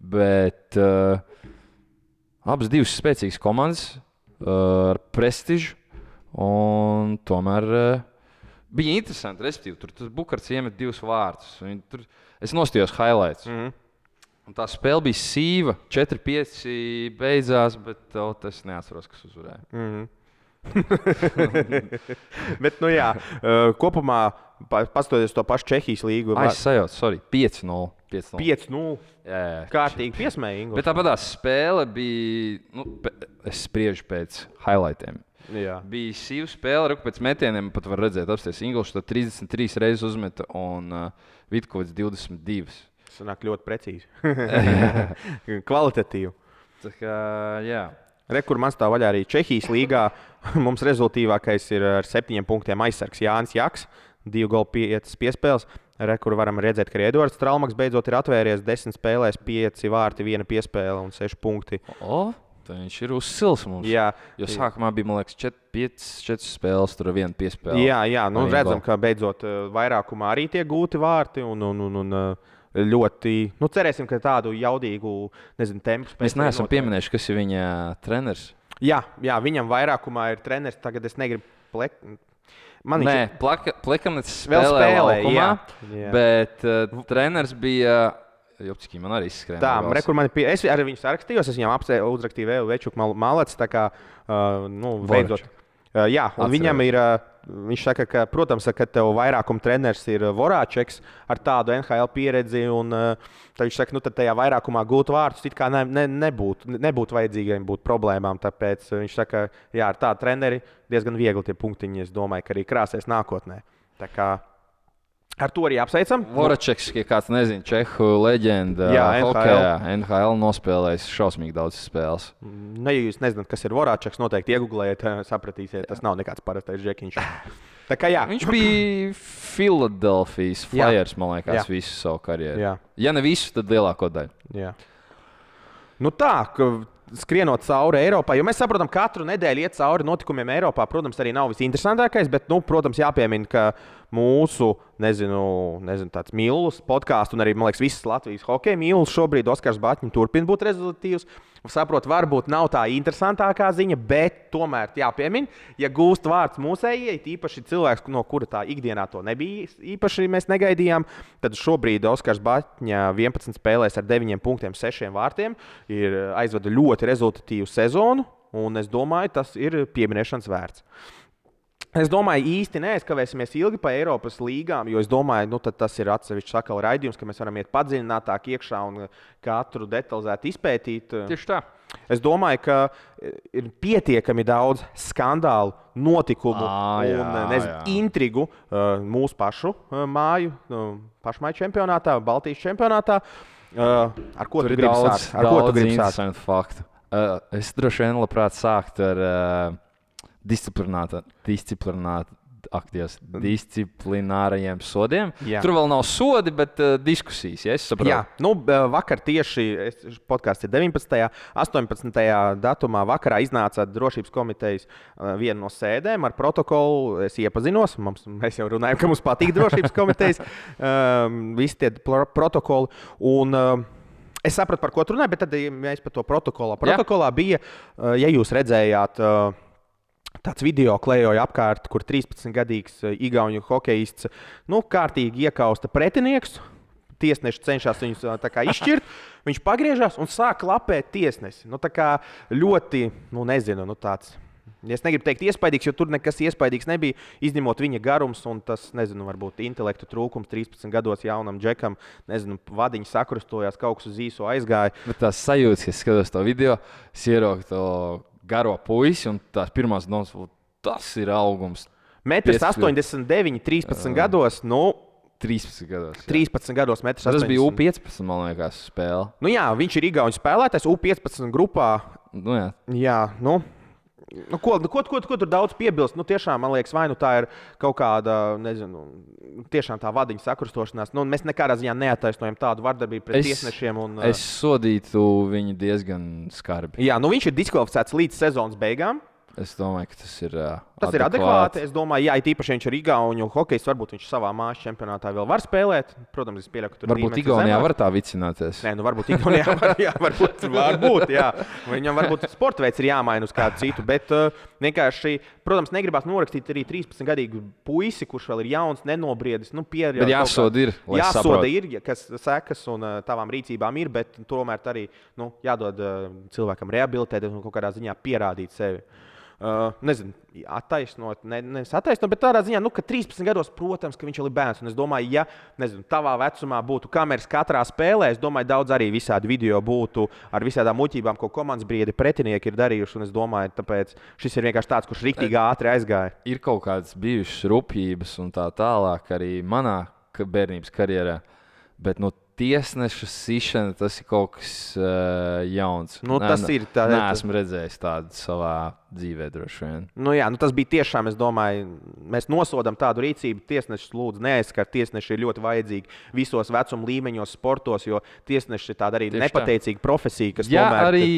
Bet uh, abas divas spēcīgas komandas uh, ar prestižu. Un tomēr uh, bija interesanti, respektīvi, tur tas Bukārts iemet divus vārdus. Tur, es nostājos highlights. Mm -hmm. Un tā spēle bija sīva, 4-5 beidzās, bet oh, es neatceros, kas uzvarēja. Mm -hmm. Bet, nu, jā, kopumā, pa- paskatoties to pašu Čehijas līgu, Ai, es sajaucu, sorry, 5-0. 5-0. 5-0. Jā, jā. Kārtīgi piesmējīgi. Bet tāpat tā spēle bija, nu, es spriežu pēc highlightiem. Jā. Bija sīva spēle, kur pēc metieniem pat var redzēt, apstāties Ingūns 33 reizes uzmeta un uh, Vitkovs 22. Tas nāk ļoti precīzi. Kvalitatīvi. Tā kā, jā. Rekur man stāv vaļā arī Čehijas līgā. Mums rezultātīvākais ir ar septiņiem punktiem aizsargs Jānis Jaks, divu golu piecas piespēles. Rekur varam redzēt, ka arī Edvards Strālmaks beidzot ir atvērties desmit spēlēs, pieci vārti, viena piespēle un seši punkti. O, tā viņš ir uzsils mums. Jā, Jo sākumā bija, man liekas, 5 spēles, tur viena piespēle. jā, jā nu, redzam, ka beidzot eh, vairākumā arī tiek gūti vārti. Un, un, un, un, eh, ļoti, nu, cerēsim, ka tādu jaudīgu nezinu, tempu spēs Mēs neesam pieminējuši, kas ir viņa treneris. Jā, jā, viņam vairākumā ir treneris. Tagad es negribu plekt. Man viņš Nē, ir- Plekamets Vēl spēlē spēlē, laukumā, jā, jā. bet uh, treneris bija. Jopski, man arī izskrēja. Tā, re, kur man ir pie... Es arī viņu sarakstījos, es viņam apsē- uzrakstīju vēl večuku mal- malets. Tā kā, uh, nu, beidzot. Uh, jā, un Atceros. viņam ir, uh, viņš saka, ka, protams, ka tev vairākuma treneris ir uh, Vorāčeks ar tādu NHL pieredzi, un uh, tad viņš saka, nu, tad tajā vairākumā gūt vārdus it kā ne, ne, nebūtu, nebūtu vajadzīgiem būt problēmām. Tāpēc viņš saka, jā, ar tādu treneri diezgan viegli tie punktiņi, es domāju, ka arī krāsēs nākotnē. Tā kā ar to arī apsveicam. Voračeks, ja kāds nezina, Čehu leģenda. Jā, hokejā, NHL nospēlējis šausmīgi daudz spēles. Nu, ja jūs nezināt, kas ir Vorāčeks, noteikti iegūlējiet, sapratīsiet, tas nav nekāds parastais žekiņš. Tā kā jā, Viņš bija Filadelfijas Jā. Flyers, man liekas, Jā. visu savu karjeru. Jā. Ja ne visu, tad lielāko daļu. Jā. Nu tā, ka skrienot cauri Eiropai, jo mēs saprotam, ka katru nedēļu iet cauri notikumiem Eiropā, protams, arī nav visinteresantākais, bet, nu, protams, jāpiemina, ka mūsu, nezinu, nezinu tāds mīlus podkāsts un arī, man liekas, visas Latvijas hokeja mīlus šobrīd Oskars Batņņš turpina būt rezultātīvs. Saprotu, varbūt nav tā interesantākā ziņa, bet tomēr jāpiemina, ja gūst vārds mūsējai, īpaši cilvēks, no kura tā ikdienā to nebija īpaši mēs negaidījām, tad šobrīd Oskars Batņa 11 spēlēs ar 9 punktiem, 6 vārtiem ir aizvada ļoti rezultatīvu sezonu, un es domāju, tas ir pieminēšanas vērts. Es domāju, īsti neaizkavēsimies ilgi pa Eiropas līgām, jo es domāju, nu, tas ir atsevišķs sakala raidījums, ka mēs varam iet padziļinātāk iekšā un katru detalizēti izpētīt. Tieši tā. Es domāju, ka ir pietiekami daudz skandālu, notikumu Ā, jā, un nezinu, jā. intrigu mūsu pašu māju, uh, pašmāju čempionātā, Baltijas čempionātā. Ar ko Tur tu gribi daudz, sākt? Ar ko tu daudz gribi sākt? Uh, es droši vien labprāt sāktu ar uh, disciplinētu, disciplinētu, ak, Dievs, disciplinārajiem sodiem. Jā. Tur vēl nav sodi, bet uh, diskusijas. Ja. Jā, nu, b- vakar tieši podkāsts ir 19. un 18. datumā. Vakarā iznāca drošības komitejas uh, viena no sēdēm ar protokolu. Es iepazinos, mums, mēs jau runājam, ka mums patīk drošības komitejas, um, visi tie protokoli. Un, uh, Es sapratu, par ko tur runāja, bet tad ja mēs par to protokolā. Protokolā bija, uh, ja jūs redzējāt. Uh, tāds video klejoja apkārt, kur 13-gadīgs uh, Igaunijas hokejists nu, kārtīgi iekausta pretinieks. Tiesneši cenšas viņus tā kā izšķirt. Viņš pagriežās un sāk klapēt tiesnesi. Nu, tā kā ļoti, nu, nezinu, nu, tāds. Es negribu teikt, iespaidīgs, jo tur nekas iespaidīgs nebija. Izņemot viņa garums un tas, nezinu, varbūt intelektu trūkums 13 gados jaunam džekam. Nezinu, vadiņš sakrustojās, kaut kas uz īso aizgāja. Bet tās sajūtas, kad skatos to video, ieraugu to garo puisi un tās pirmās domas, "Vo, tas ir augums. Metrs 15 89, 13 gados. Nu, 13 gados. jā. 13 gados metrs Tas 80. bija U15, man liekas, spēle. Nu, jā, viņš ir Igaunijas spēlētājs U15 grupā. Nu, jā. Jā, nu. Nu, ko, ko, ko, ko tur daudz piebilst? Nu, tiešām, man liekas, vai nu tā ir kaut kāda, nezinu, tiešām tā vadiņa sakrustošanās. Nu, mēs nekādā ziņā neataisnojam tādu vardarbību pret Es- tiesnešiem. Un, Es sodītu viņu diezgan skarbi. Jā, nu viņš ir diskvalificēts līdz sezonas beigām. Es domāju, ka tas ir. ā, Tas ir adekvāti. Es domāju, it īpaši ja viņš ir Igaunijas hokejs. Varbūt viņš savā mājas čempionātā vēl var spēlēt. Protams, es pieļauju, ka tur Varbūt Igaunijā zemāks. var tā vicināties. Nē, nu varbūt Igaunijā var, jā, varbūt, varbūt jā. Viņam varbūt sporta veids ir jāmaina uz kādu citu. Bet uh, vienkārši, protams, negribās norakstīt arī 13-gadīgu puisi, kurš vēl ir jauns, nenobriedis. Nu, pieļaut Bet jāsoda ir, Jāsoda saprotu. ir, ja kas sekas un uh, tavām rīcībām ir, bet tomēr arī nu, jādod uh, cilvēkam rehabilitēt un kaut kādā ziņā pierādīt sevi. Uh, nezinu, attaisnot, ne, nevis attaisnot, bet tādā ziņā, nu, ka 13 gados, protams, ka viņš ir bērns. Un es domāju, ja nezinu, tavā vecumā būtu kameras katrā spēlē, es domāju, daudz arī visādi video būtu ar visādām muļķībām, ko komandas briedi pretinieki ir darījuši. Un es domāju, tāpēc šis ir vienkārši tāds, kurš rīktīgi ātri aizgāja. Ir kaut kādas bijušas rupjības un tā tālāk arī manā bērnības karjerā. Bet no tiesneša sišana tas ir kaut kas uh, jauns. Nu, tas ir tā- Nē, esmu redzējis tādu savā dzīvē, droši vien. Nu, jā, nu tas bija tiešām, es domāju, mēs nosodām tādu rīcību. Tiesneši lūdzu neaizskart. Tiesneši ir ļoti vajadzīgi visos vecuma līmeņos, sportos, jo tiesneši ir tāda arī Tieši tā. nepateicīga profesija, kas Jā, tomēr arī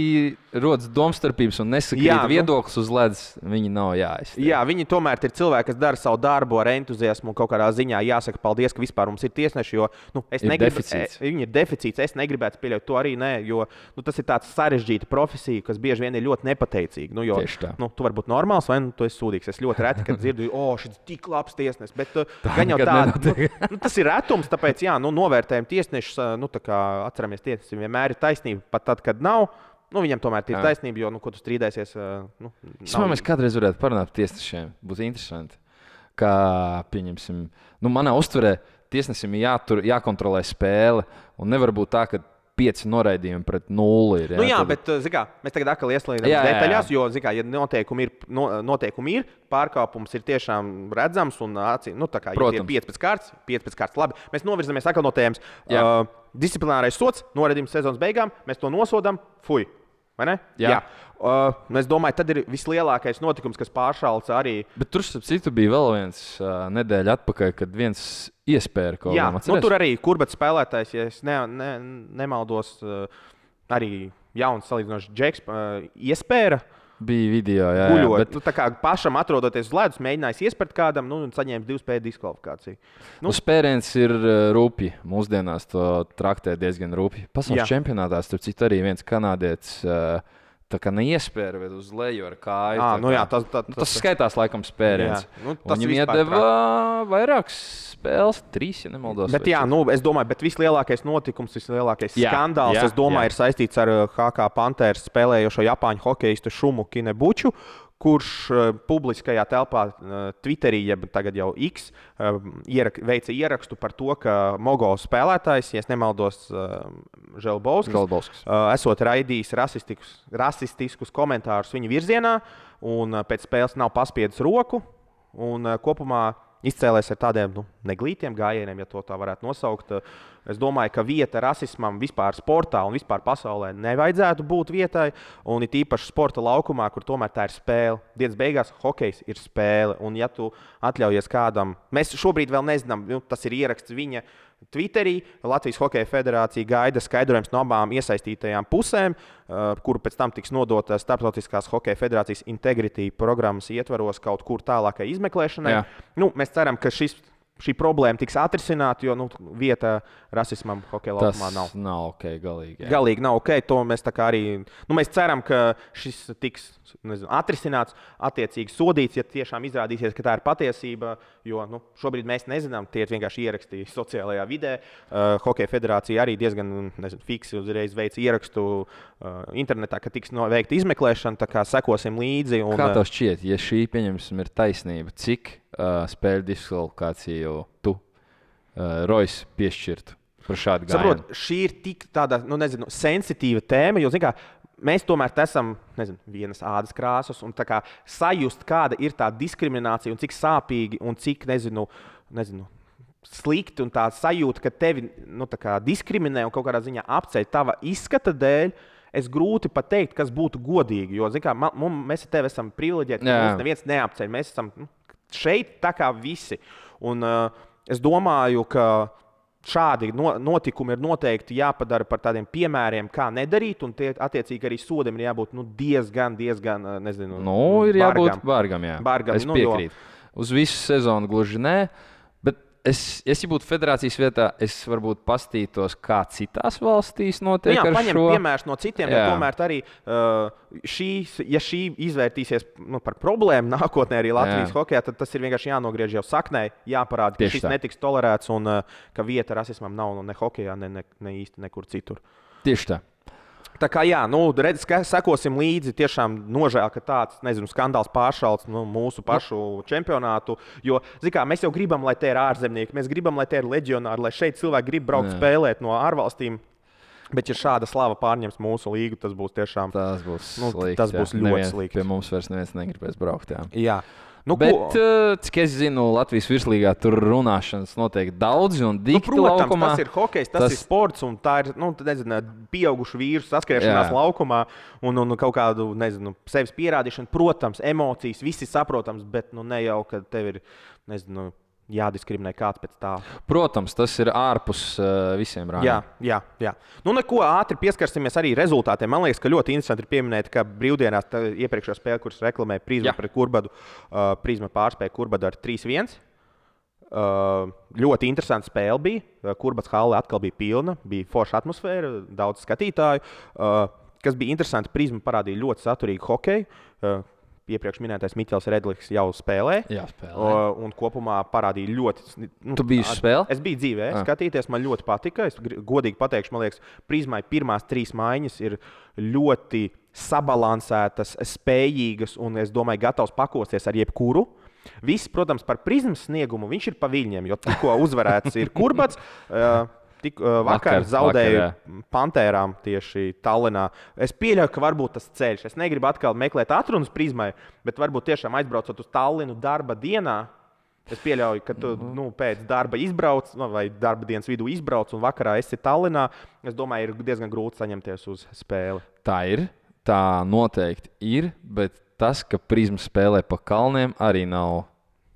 rodas domstarpības un nesakrīt nu. viedoklis uz ledus. Viņi nav jāizsaka. Jā, viņi tomēr ir cilvēki, kas dara savu darbu ar entuziasmu un kaut kādā ziņā jāsaka paldies, ka vispār mums ir tiesneši. Jo nu, es Ir negribu, deficīts. e, viņi ir deficīts. Es negribētu pieļaut to arī, nē, jo nu, tas ir tāds sarežģīta profesija, kas bieži vien ir ļoti nepateicīga. Nu, jo, Tieši tā. Nu, tu vari būt normāls vai nu, tu esi sūdīgs. Es ļoti reti dzirdu, o, šis ir tik labs tiesnesis. Bet uh, gan jau tā, nenotiek. nu, nu, tas ir retums, tāpēc jā, nu, novērtējam tiesnešus. ā, Nu, tā atceramies, tiesnesim vienmēr ir taisnība, pat tad, kad nav. Nu, viņam tomēr ir taisnība, jo, nu, ko tu strīdēsies, ā, nu, Es domāju, mēs kādreiz varētu parunāt par tiesnešiem. Būtu interesanti. Kā pieņemsim, nu, manā uztverē tiesnesim ir jātur, jākontrolē spēle. Un nevar būt tā, ka pieci noraidījumi pret nulli ir. Nu, jā, tad- bet uh, zini kā, mēs tagad atkal Jā, jā, jā. detaļās, jo, zini kā, ja noteikumi ir, no, noteikumi ir, pārkāpums ir tiešām redzams un acīm, nu, tā kā ja Protams. 5 pēc kārtas, 5 pēc kārtas. Labi, mēs novirzamies atkal no tēmas. Jā. Uh, disciplinārais sots, noraidījums sezonas beigām, mēs to nosodām, vai ne? Jā. Uh, es domāju, tad ir vislielākais notikums, kas pāršāls arī. Bet tur, starp citu, bija vēl viens uh, nedēļa atpakaļ, kad viens iespēja kaut Jā, kam nu, tur arī kurbats spēlētājs, ja ne, ne, nemaldos, uh, arī jauns salīdzinoši džeks, uh, iespēja. bija video. Jā, jā, guļot. bet. Nu, tā kā pašam atrodoties uz ledus, mēģinājis iespērt kādam, nu, un saņēma divu spēļu diskvalifikāciju. nu, spēriens ir rūpīgi. Mūsdienās to traktē diezgan rūpīgi. Pasaules Jā. čempionātā, starp citu, arī viens kanādietis. Uh, Tā kā neiespēja, bet uz leju ar kāju. À, tā nu kā- jā, tas, tas, Nu, tas skaitās laikam spēriens. Jā, nu, tas Viņam iedeva vairākas spēles, trīs, ja nemaldos. Bet, jā, nu, es domāju, ka vislielākais notikums, vislielākais Jā, skandāls, jā, es domāju, jā. ir saistīts ar uh, HK Panthers spēlējošo Japāņu hokeistu Šumu Kinebuču. Kurš uh, publiskajā telpā, uh, Twitterī, jeb tagad jau X, uh, ierak, veica ierakstu par to, ka Mogovs spēlētājs, ja nemaldos, Želbovskis, esot raidījis rasistiskus, rasistiskus komentārus viņa virzienā, un pēc spēles nav paspiedis roku. Un, kopumā izcēlēs ar tādiem nu, neglītiem gājieniem, ja tā varētu nosaukt. Es domāju, ka vieta rasismam vispār sportā un vispār pasaulē nevajadzētu būt vietai. Un it īpaši sporta laukumā, kur tomēr tā ir spēle. Dienas beigās hokejs ir spēle. Un, ja tu atļaujies kādam, mēs šobrīd vēl nezinām, nu, tas ir ieraksts viņa Twitterī. Latvijas Hokeja Federācija gaida skaidrojums no abām iesaistītajām pusēm, uh, kuru pēc tam tiks nodota Startautiskās Hokeja Federācijas Integrity programmas ietvaros kaut kur tālākai izmeklēšanai. Jā. Nu, mēs ceram, ka šis šī problēma tiks atrisināta, jo nu, vieta rasismam hokeja Tas laukumā nav. nav ok, galīgi. jā. Galīgi nav ok. To mēs arī nu, mēs ceram, ka šis tiks nezinu, atrisināts, attiecīgi sodīts, ja tiešām izrādīsies, ka tā ir patiesība. Jo nu, šobrīd mēs nezinām, tie ir vienkārši ierakstīti sociālajā vidē. Uh, Hokeja federācija arī diezgan nezinu, fiksi uzreiz veica ierakstu uh, internetā, ka tiks veikta izmeklēšana. Tā kā sekosim līdzi. Un, Kā uh, tev šķiet, ja šī pieņemsim ir taisnība, cik uh, spēļu diskvalifikāciju tu, uh, Rojas, piešķirtu? Saprot, šī ir tik tāda, nu, nezinu, sensitīva tēma, jo, zināmā mērā, mēs tomēr esam nezinu, vienas ādas krāsas, un kā sajust, kāda ir tā diskriminācija, un cik sāpīgi un cik, nezinu, nezinu slikti, un tā sajūta, ka tevi nu, kā diskriminē un kaut kādā ziņā apceļ tava izskata dēļ. Es grūti pateikt, kas būtu godīgi. Jo, zināmā mērā, mums, mēs ar tevi esam privileģēti, ka mums neviens neapceļ. Mēs esam nu, šeit tā kā visi. Un, uh, es domāju, ka šādi no, notikumi ir noteikti jāpadara par tādiem piemēriem, kā nedarīt. Un tie, attiecīgi, arī sodam ir jābūt nu, diezgan, diezgan, uh, nezinu, Nu, ir jābūt bargam. bargam. Jā. Bargam, es nu, jo- piekrītu. Uz visu sezonu gluži nē. Bet es, es ja būtu federācijas vietā, es varbūt pastītos, kā citās valstīs Nu, notiek jā, ar paņemt šo. piemērus no citiem, jo Jā. tomēr arī uh, šīs, ja šī izvērtīsies nu, par problēmu nākotnē arī Latvijas Jā. hokeja, tad tas ir vienkārši jānogriež jau saknē, jāparāda, ka Tieši šis tā. netiks tolerēts un uh, ka vieta rasismam nav nu, ne hokejā, ne, ne, ne īsti nekur citur. Tieši tā. Tā kā jā, nu, redz, ka sekosim līdzi. Tiešām nožēl, ka tāds nezinu, skandāls pāršalts nu, mūsu pašu čempionātu. Jo kā, mēs jau gribam, lai te ir ārzemnieki, mēs gribam, lai te ir leģionāri, lai šeit cilvēki grib braukt Jā. spēlēt no ārvalstīm. Bet, ja šāda slava pārņems mūsu līgu, tas būs tiešām. Tas būs, Nu, slikti, tas jā. būs ļoti Neviens- slikti. Pie mums vairs neviens negribēs braukt. Jā. Jā, nu, Bet, ko- uh, cik es zinu, Latvijas virslīgā tur runāšanas notiek daudz un Nu, dikti protams, laukumā. tas ir hokejs, tas, tas ir sports, un tā ir nu, nezinu, pieaugušu vīru saskriešanās Jā. laukumā un, un kaut kādu nezinu, sevis pierādīšanu. Protams, emocijas, viss ir saprotams, bet nu, ne jau, ka tev ir nezinu, jādiskriminē kāds pēc tā. Protams, tas ir ārpus uh, visiem rādījumiem. Jā, jā, jā. Nu, neko ātri pieskarsimies arī rezultātiem. Man liekas, ka ļoti interesanti ir pieminēt, ka brīvdienās iepriekšējā spēlē, kuras reklamēja Prīsma Jā. pret Kurbadu, uh, Prīsma pārspēja Kurbadu ar 3-1. Uh, ļoti interesanti spēle bija. Kurbats hale atkal bija pilna, bija forša atmosfēra, daudz skatītāju. Uh, kas bija interesanti, Prīsma parādīja ļoti saturīgu hokeju. Uh, Iepriekš minētais Mikls Redlis jau spēlē. Jā, spēlē. Uh, un kopumā parādīja ļoti. Nu, Tu biji uz at- spēli? Es biju dzīvē, Ah. skatīties, man ļoti patika. Es godīgi pateikšu, man liekas, Prīzmai pirmās trīs maiņas ir ļoti sabalansētas, spējīgas un, es domāju, gatavs pakosties ar jebkuru. Viss, protams, par prizmas sniegumu viņš ir pa viļņiem, jo tikko uzvarēts ir Kurbats. Uh, Tik, uh, vakar, Vakar, zaudēju vakar, vakar, Pantērām tieši Tallinā. Es pieļauju, ka varbūt tas ceļš. Es negribu atkal meklēt atrunas prizmai, bet varbūt tiešām aizbraucot uz Tallinu darba dienā. Es pieļauju, ka tu nu, pēc darba izbrauc, nu, vai darba dienas vidū izbrauc, un vakarā esi Tallinā. Es domāju, ir diezgan grūti saņemties uz spēli. Tā ir, tā noteikti ir, bet tas, ka prizma spēlē pa kalniem, arī nav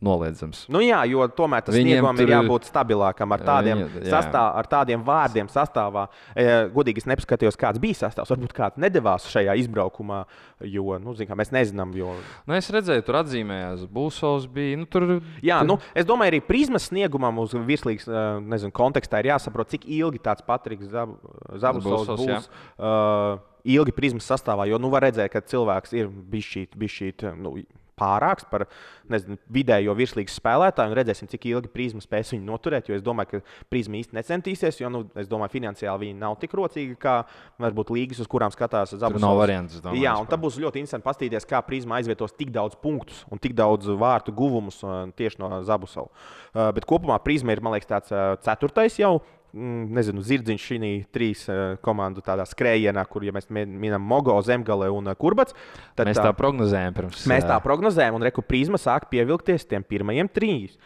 noliedzams. Nu, jā, jo tomēr tas sniegumam tur ir- jābūt stabilākam ar tādiem, jā. sastāv, ar tādiem vārdiem sastāvā. E, godīgi es nepaskatījos, kāds bija sastāvs. Varbūt kāds nedavās šajā izbraukumā, jo nu, zin, mēs nezinām. Jo... Nu, es redzēju, tur atzīmējās, Būsovs bija. Nu, tur, Jā, nu, es domāju, arī prizmas sniegumam uz virslīgas eh, nezinu, kontekstā ir jāsaprot, cik ilgi tāds Patriks Zab- Zabusovs Zabusovs, būs. Uh, ilgi prizmas sastāvā, jo nu, var redzēt, ka cilvēks ir bijis šī nu, pārāks par nezinu, vidējo virslīgas spēlētāju. un Redzēsim, cik ilgi prizma spēs viņu noturēt. Jo es domāju, ka prizma īsti necentīsies, jo nu, es domāju, finansiāli viņi nav tik rocīgi kā varbūt līgas, uz kurām skatās Zabusovs. nav variants. domāju, Jā, un tad būs ļoti interesanti paskatīties, kā Prisma aizvietos tik daudz punktus un tik daudz vārtu guvumus uh, tieši no Zabusova. Uh, bet kopumā Prisma ir, man liekas, tāds uh, ceturtais jau. Mm, Nezinu, zirdziņš šī trīs uh, komandu tādā skrējienā, kur ja mēs mē- minam Mogo, Zemgale un uh, Kurbats. Tad Mēs tā prognozējam pirms. Mēs tā ā, prognozējam, un reku prizma sāk pievilkties tiem pirmajiem trīs.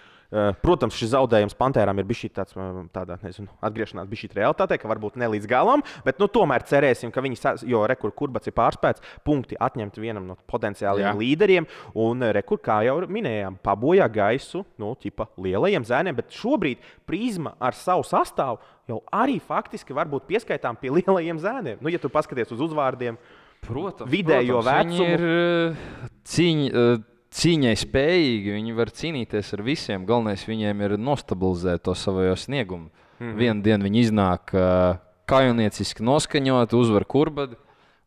Protams, šis zaudējums Pantērām ir bijis tāds, tādā, nezinu, atgriešanās bijis realitātē, ka varbūt ne līdz galam, bet nu, tomēr cerēsim, ka viņi, jo rekur kurbats ir pārspēts, punkti atņemt vienam no potenciālajiem Jā. līderiem, un rekur, kā jau minējām, pabojā gaisu, nu, tipa lielajiem zēniem, bet šobrīd prizma ar savu sastāvu jau arī faktiski var būt pieskaitām pie lielajiem zēniem. Nu, ja tu paskaties uz uzvārdiem, Protams, vidējo protams, vecumu. ir cīņ, cīņai spējīgi, viņi var cīnīties ar visiem. Galvenais viņiem ir nostabilizēt to savu sniegumu. Mm -hmm. Vienu dienu viņi iznāk uh, kaujinieciski noskaņot, uzvar kurbadu.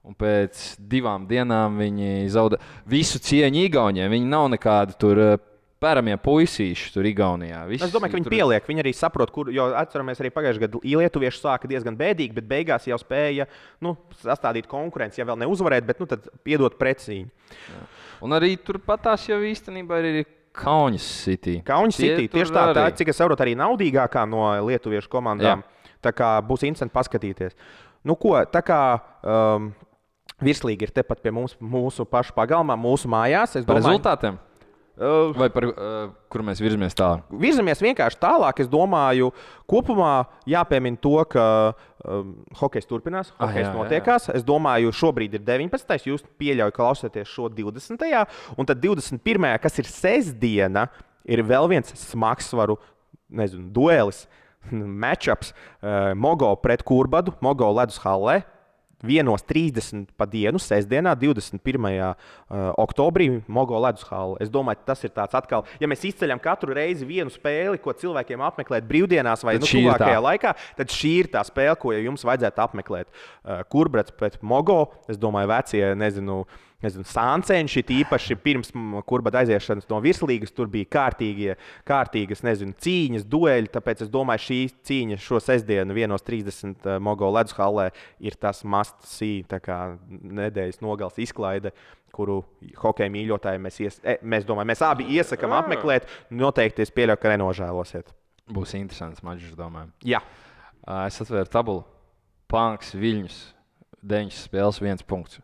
Un pēc divām dienām viņi zaudē visu cieņu Igaunijai. Viņi nav nekādi tur Pēramie puisīši tur Igaunijā. Visi, es domāju, ka viņi tur... pieliek. Viņi arī saprot, kur. Jo atceramies, arī pagājušajā gadā lietuvieši sāka diezgan bēdīgi, bet beigās jau spēja nu, sastādīt konkurenci. Ja vēl neuzvarēt, bet nu, piedot precīņu. Jā. Un arī turpat tās jau īstenībā ir Kaunas City. Kaunas City tieši tā, tā, cik es saprotu, arī naudīgākā no lietuviešu komandām. Jā. Tā kā būs interesanti paskatīties. Nu, ko, tā kā um, virslīgi ir tepat pie mums, mūsu pašu pagalmā, mūsu mājās. Par domāju, rezultātiem? Uh, Vai par uh, kur mēs virzamies tālāk? Virzamies vienkārši tālāk. Es domāju, kopumā jāpiemina to, ka um, hokejs turpinās, ah, hokejs ah, jā, notiekās. Jā, jā. Es domāju, šobrīd ir 19. Jūs pieļaujat, klausāties šo 20. un tad 21. kas ir sestdiena, ir vēl viens smagsvaru nezinu, duelis. Matchups uh, Mogo pret Kurbadu, Mogo ledus hallē. 1.30 pa dienu, sestdienā, 21. Uh, oktobrī, Mogo ledus hāla. Es domāju, tas ir tāds atkal, ja mēs izceļam katru reizi vienu spēli, ko cilvēkiem apmeklēt brīvdienās vai nu, tuvākajā laikā, tad šī ir tā spēle, ko jums vajadzētu apmeklēt. Uh, Kurbrats pret Mogo, es domāju, vecie, nezinu, uh, nezinu, sāncenši, īpaši pirms kurbada aiziešanas no virslīgas, tur bija kārtīgie, kārtīgas nezinu, cīņas, dueļi. Tāpēc es domāju, šī cīņa šo sestdienu, 1.30 uh, Mogo ledus hallē, ir tas must-see nedēļas nogals izklaide. Kuru hokeja mīļotāji mēs, ies, e, mēs, domāju, mēs abi iesakām apmeklēt. Noteikti es pieļauju, ka nenožēlosiet. Būs interesants mačs, domāju. Jā. Uh, es atvēru tabulu. Panks, Viļņus, 9 spēles, 1 punkts.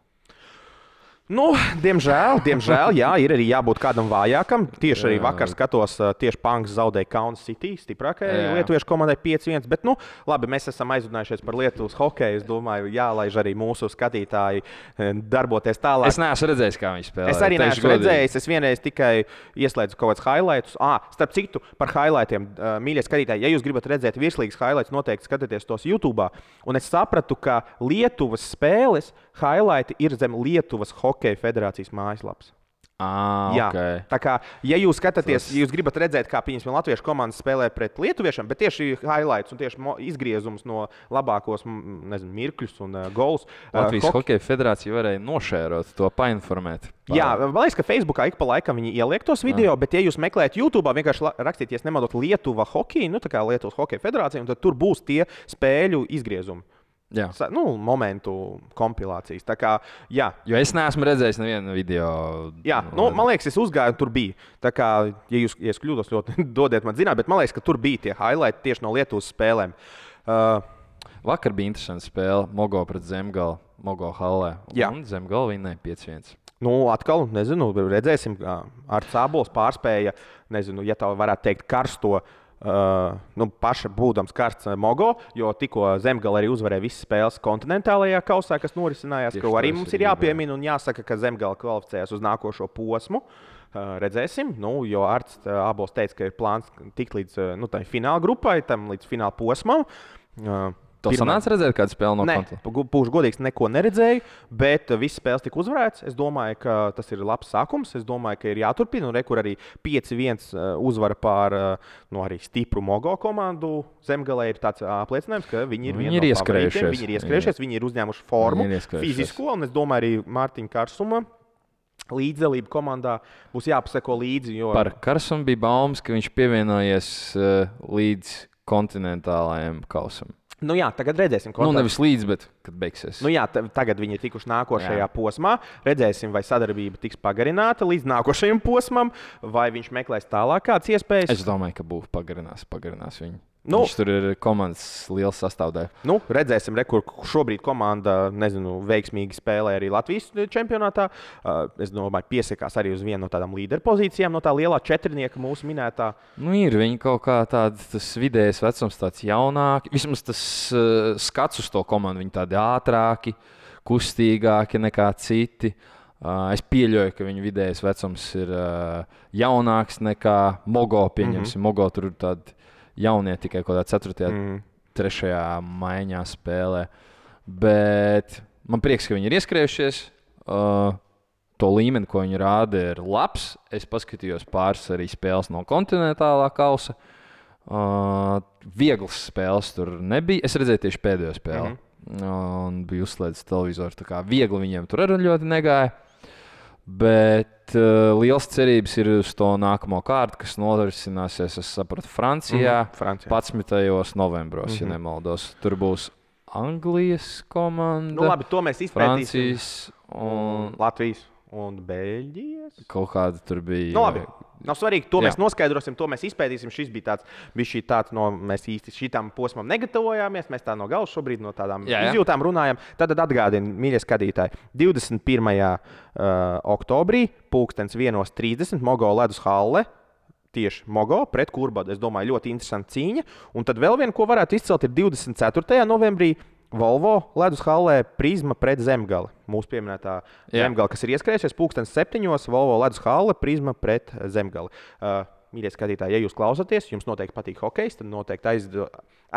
Nu, diemžēl, diemžēl, jā, ir arī jābūt kādam vājākam. Tieši arī vakar skatos, tieši Punks zaudēja Kaunas City, stiprākajai lietuviešu komandai 5-1. Bet, nu, labi, mēs esam aizrunājušies par Lietuvas hokeju. Es domāju, jālaiž arī mūsu skatītāji darboties tālāk. Es neesmu redzējis, kā viņi spēlē. Es arī neesmu godīgi. redzējis. Es vienreiz tikai ieslēdzu kaut kādus highlights. Ah, starp citu, par highlightiem, mīļie skatītāji, ja jūs gribat redzēt virslīgas highlights, noteikti skatieties tos YouTube. Un es sapratu, ka Lietuvas spēles highlighti ir zem Lietuvas hokeja federācijas mājaslapas. Ah, Jā, okay. tā kā, ja jūs skatāties, ja jūs gribat redzēt, kā piemēram Latviešu komanda spēlē pret Lietuviešiem, bet tieši highlights un tieši izgriezums no labākos nezinu, mirkļus un uh, gols. Latvijas uh, Hokeja federācija varēja nošērot to, painformēt. Par... Jā, man liekas, ka Facebookā ik pa laikam viņi ieliek tos video, Jā. bet, ja jūs meklējat YouTube, vienkārši rakstiet, ja nemaldos, Lietuva hokeja, nu tā kā Lietuvas hokeja federācija, tad tur būs tie spēļu izgriezumi. Jā. Nu, momentu kompilācijas. Tā kā, jā. Jo es neesmu redzējis nevienu video. Jā, nu, man liekas, es uzgāju, tur bija. Tā kā, ja jūs ja kļūdos, ļoti dodiet man zināt, bet man liekas, ka tur bija tie highlighti tieši no Lietuvas spēlēm. Uh, Vakar bija interesanta spēle Mogo pret Zemgalu, Mogo Hallē. Un Zemgala vinnēja 5-1. Nu, atkal, nezinu, redzēsim, ar cābols pārspēja, nezinu, ja tā varētu teikt, karsto uh, Uh, nu, paša būdams karsts uh, Mogo, jo tikko Zemgale arī uzvarēja visas spēles kontinentālajā kausā, kas norisinājās. Ko arī mums ir jāpiemina un jāsaka, ka Zemgale kvalificējas uz nākošo posmu. Uh, redzēsim, nu, jo Arts uh, abos teica, ka ir plāns tikt līdz nu, fināla grupai, tam līdz fināla posmam. Uh, To Pirmā... sanāca redzēt, kāda spēle no konta? Būšu godīgs, neko neredzēju, bet visas spēles tika uzvarētas. Es domāju, ka tas ir labs sākums. Es domāju, ka ir jāturpina. Un rekur arī 5-1 uh, uzvara pār uh, no arī stipru Mogo komandu. Zemgalē ir tāds apliecinājums, ka viņi ir, viņi ir no ieskrējušies. Viņi ir ieskrējušies, viņi ir uzņēmuši formu, fizisko, un es domāju, arī Mārtiņa Kārsuma līdzdalība komandā būs jāpaseko līdzi. Jo... Par Karsumu bija baumas, ka viņš pievienojies uh, līdz kontinentālajiem kausam. Nu jā, tagad redzēsim, ko nu, nevis līdz, bet kad beigsies. Nu jā, tagad viņi ir tikuši nākošajā jā. posmā. Redzēsim, vai sadarbība tiks pagarināta līdz nākošajam posmam, vai viņš meklēs tālāk kādas iespējas. Es domāju, ka būs pagarinās, pagarinās viņu. Nu, Viņš tur ir komandas liels sastāvdaļa. Nu, redzēsim, re, kur šobrīd komanda nezinu, veiksmīgi spēlē arī Latvijas čempionātā. Uh, es domāju, piesakās arī uz vienu no tādām līderpozīcijām, no tā lielā četrnieka mūsu minētā. Nu, ir viņi kaut kā tāds vidējais vecums, tāds jaunāks. Vismaz tas uh, skats uz to komandu, viņi tādi ātrāki, kustīgāki nekā citi. Uh, es pieļauju, ka viņa vidējais vecums ir uh, jaunāks nekā Mogo. Pieņemsim, mm -hmm. Mogo tur ir tādi jaunie tikai kaut kādā 4. un mm. 3. maiņā spēlē. Bet man prieks, ka viņi ir ieskrējušies. Uh, to līmeni, ko viņi rāda, ir labs. Es paskatījos pāris arī spēles no kontinentālā kausa. Uh, vieglas spēles tur nebija. Es redzēju tieši pēdējo spēli. Mm -hmm. Un bija uzslēgts televizors. Tā kā viegli viņiem tur arī ļoti negāja. Bet uh, liels cerības ir uz to nākamo kārtu, kas norisināsies, es sapratu, Francijā. Mhm, Francijā. 11. novembros, mm -hmm. ja nemaldos. Tur būs Anglijas komanda, Nu, labi, to mēs izpētīsim. Francijas un Latvijas un Beļģijas. kaut kāda tur bija. Nu, labi. Nav svarīgi, to Jā. mēs noskaidrosim, to mēs izpētīsim. Šis bija tāds, bija šī tāds no, mēs īsti šitam posmam negatavojāmies. Mēs tā no gala šobrīd no tādām Jā, jā. izjūtām runājam. Tad atgādini, mīļie skatītāji, 21. Uh, oktobrī, pulkstenis 1.30 Mogo ledus halle. Tieši Mogo pret Kurbadu. Es domāju, ļoti interesanta cīņa. Un tad vēl viena, ko varētu izcelt, ir 24. novembrī. Volvo ledus hallē Prisma pret Zemgali. Mūsu pieminētā Jā. Zemgala, kas ir ieskrējusies pulkstenis septiņos, Volvo ledus halle Prisma pret Zemgali. Uh, Mīļie skatītāji, ja jūs klausāties, jums noteikti patīk hokejs, tad noteikti aizdo,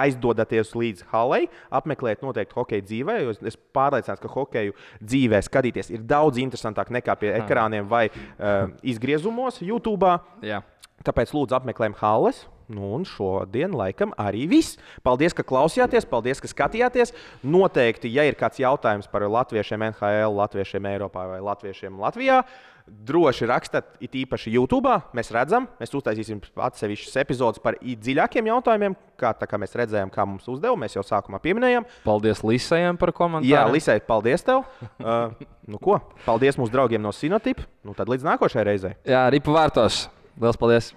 aizdodaties līdz halei, apmeklēt noteikti hokeju dzīvē. jo Es pārliecināts, ka hokeju dzīvē skatīties ir daudz interesantāk nekā pie ekrāniem vai uh, izgriezumos YouTube. Jā. Tāpēc lūdzu apmeklējam halles. Nu, un šodien, laikam, arī viss. Paldies, ka klausījāties, paldies, ka skatījāties. Noteikti, ja ir kāds jautājums par latviešiem NHL, latviešiem Eiropā vai latviešiem Latvijā, droši rakstiet, it īpaši YouTube. Mēs redzam, mēs uztaisīsim atsevišķus epizodus par dziļākiem jautājumiem, kā, kā mēs redzējām, kā mums uzdeva. Mēs jau sākumā pieminējām. Paldies Lisējam par komentāru. Jā, Lisē, paldies tev. Uh, nu, ko? Paldies mūsu draugiem no Sinotipa. Nu, tad līdz nākošajai reizei. Jā, ripu vārtos. Lielas paldies!